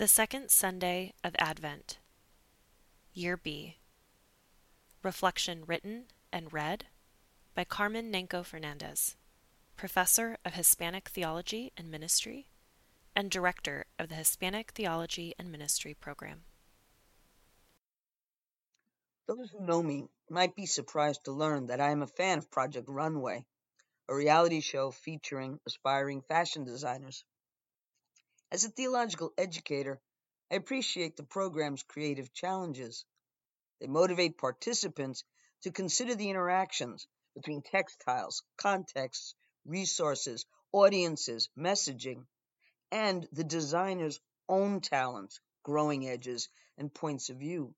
The Second Sunday of Advent, Year B. Reflection written and read by Carmen Nanko-Fernández, Professor of Hispanic Theology and Ministry and Director of the Hispanic Theology and Ministry Program. Those who know me might be surprised to learn that I am a fan of Project Runway, a reality show featuring aspiring fashion designers. As a theological educator, I appreciate the program's creative challenges. They motivate participants to consider the interactions between textiles, contexts, resources, audiences, messaging, and the designer's own talents, growing edges, and points of view.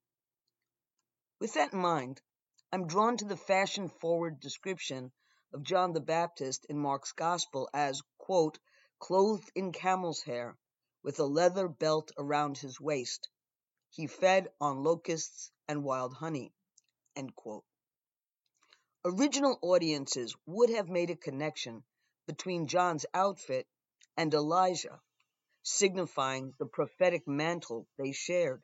With that in mind, I'm drawn to the fashion forward description of John the Baptist in Mark's Gospel as, quote, clothed in camel's hair with a leather belt around his waist. He fed on locusts and wild honey. Original audiences would have made a connection between John's outfit and Elijah, signifying the prophetic mantle they shared.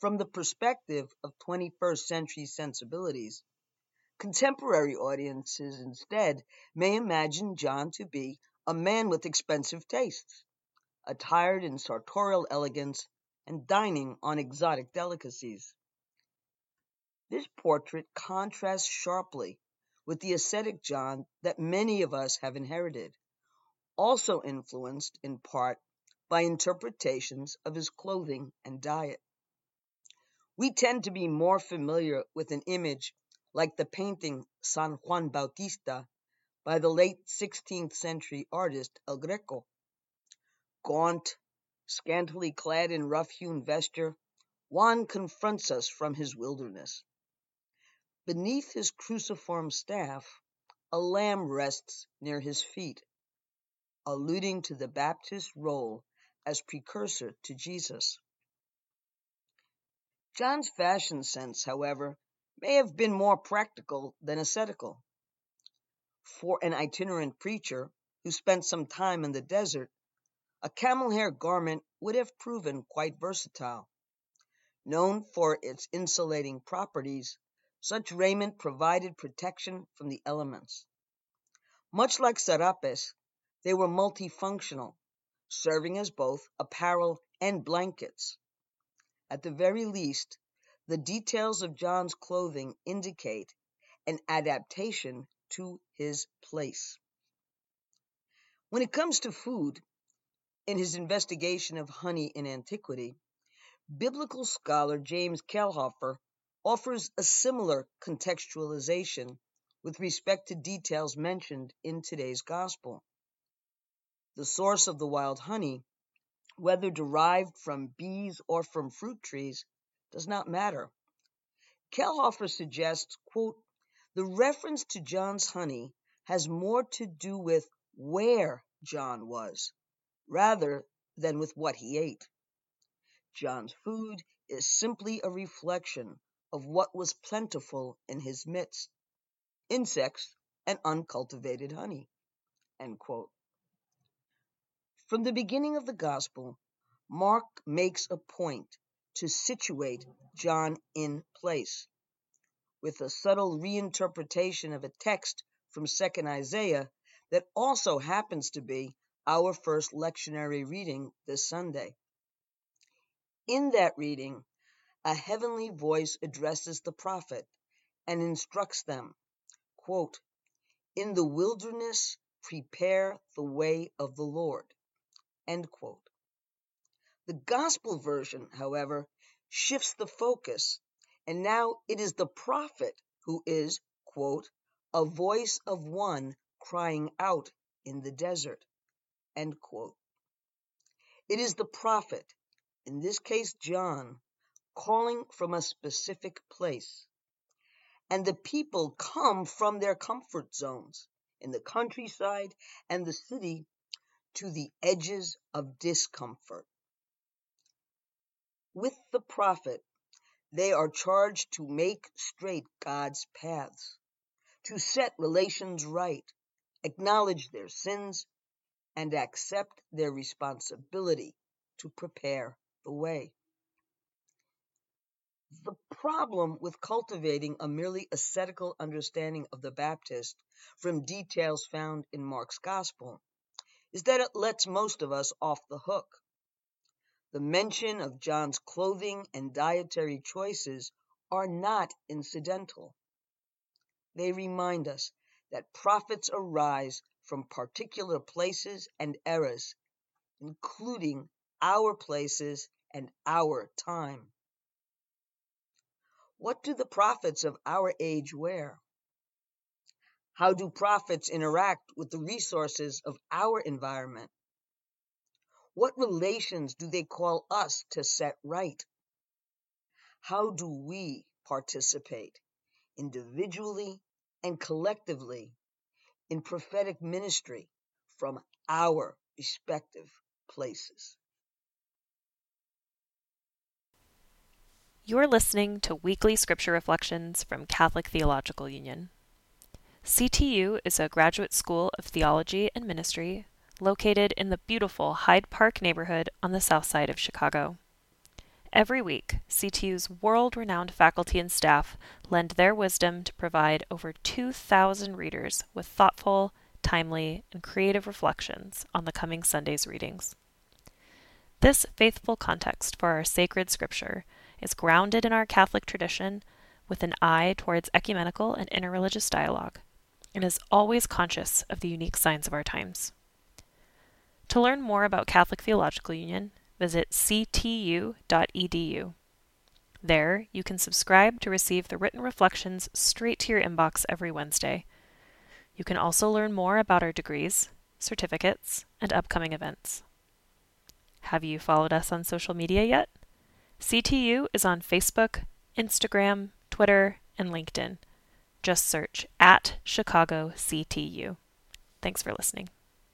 From the perspective of 21st century sensibilities, contemporary audiences instead may imagine John to be a man with expensive tastes attired in sartorial elegance and dining on exotic delicacies. This portrait contrasts sharply with the ascetic John that many of us have inherited, also influenced in part by interpretations of his clothing and diet. We tend to be more familiar with an image like the painting San Juan Bautista by the late 16th century artist El Greco. Gaunt, scantily clad in rough-hewn vesture, Juan confronts us from his wilderness. Beneath his cruciform staff, a lamb rests near his feet, alluding to the Baptist role as precursor to Jesus. John's fashion sense, however, may have been more practical than ascetical. For an itinerant preacher who spent some time in the desert, a camel hair garment would have proven quite versatile. Known for its insulating properties, such raiment provided protection from the elements. Much like sarapes, they were multifunctional, serving as both apparel and blankets. At the very least, the details of John's clothing indicate an adaptation to his place. When it comes to food, in his investigation of honey in antiquity, biblical scholar James Kelhoffer offers a similar contextualization with respect to details mentioned in today's gospel. The source of the wild honey, whether derived from bees or from fruit trees, does not matter. Kelhoffer suggests, quote, the reference to John's honey has more to do with where John was rather than with what he ate. John's food is simply a reflection of what was plentiful in his midst insects and uncultivated honey. From the beginning of the gospel, Mark makes a point to situate John in place. With a subtle reinterpretation of a text from 2nd Isaiah that also happens to be our first lectionary reading this Sunday. In that reading, a heavenly voice addresses the prophet and instructs them, quote, In the wilderness prepare the way of the Lord. End quote. The gospel version, however, shifts the focus, and now it is the prophet who is, quote, a voice of one crying out in the desert. End quote. It is the prophet, in this case John, calling from a specific place. And the people come from their comfort zones in the countryside and the city to the edges of discomfort. With the prophet, they are charged to make straight God's paths, to set relations right, acknowledge their sins, and accept their responsibility to prepare the way. The problem with cultivating a merely ascetical understanding of the Baptist from details found in Mark's Gospel is that it lets most of us off the hook. The mention of John's clothing and dietary choices are not incidental. They remind us that prophets arise from particular places and eras, including our places and our time. What do the prophets of our age wear? How do prophets interact with the resources of our environment? What relations do they call us to set right? How do we participate individually and collectively in prophetic ministry from our respective places? You're listening to weekly scripture reflections from Catholic Theological Union. CTU is a graduate school of theology and ministry located in the beautiful Hyde Park neighborhood on the south side of Chicago. Every week, CTU's world renowned faculty and staff lend their wisdom to provide over 2,000 readers with thoughtful, timely, and creative reflections on the coming Sunday's readings. This faithful context for our sacred scripture is grounded in our Catholic tradition with an eye towards ecumenical and interreligious dialogue, and is always conscious of the unique signs of our times. To learn more about Catholic Theological Union, visit ctu.edu. There, you can subscribe to receive the written reflections straight to your inbox every Wednesday. You can also learn more about our degrees, certificates, and upcoming events. Have you followed us on social media yet? CTU is on Facebook, Instagram, Twitter, and LinkedIn. Just search at Chicago CTU. Thanks for listening.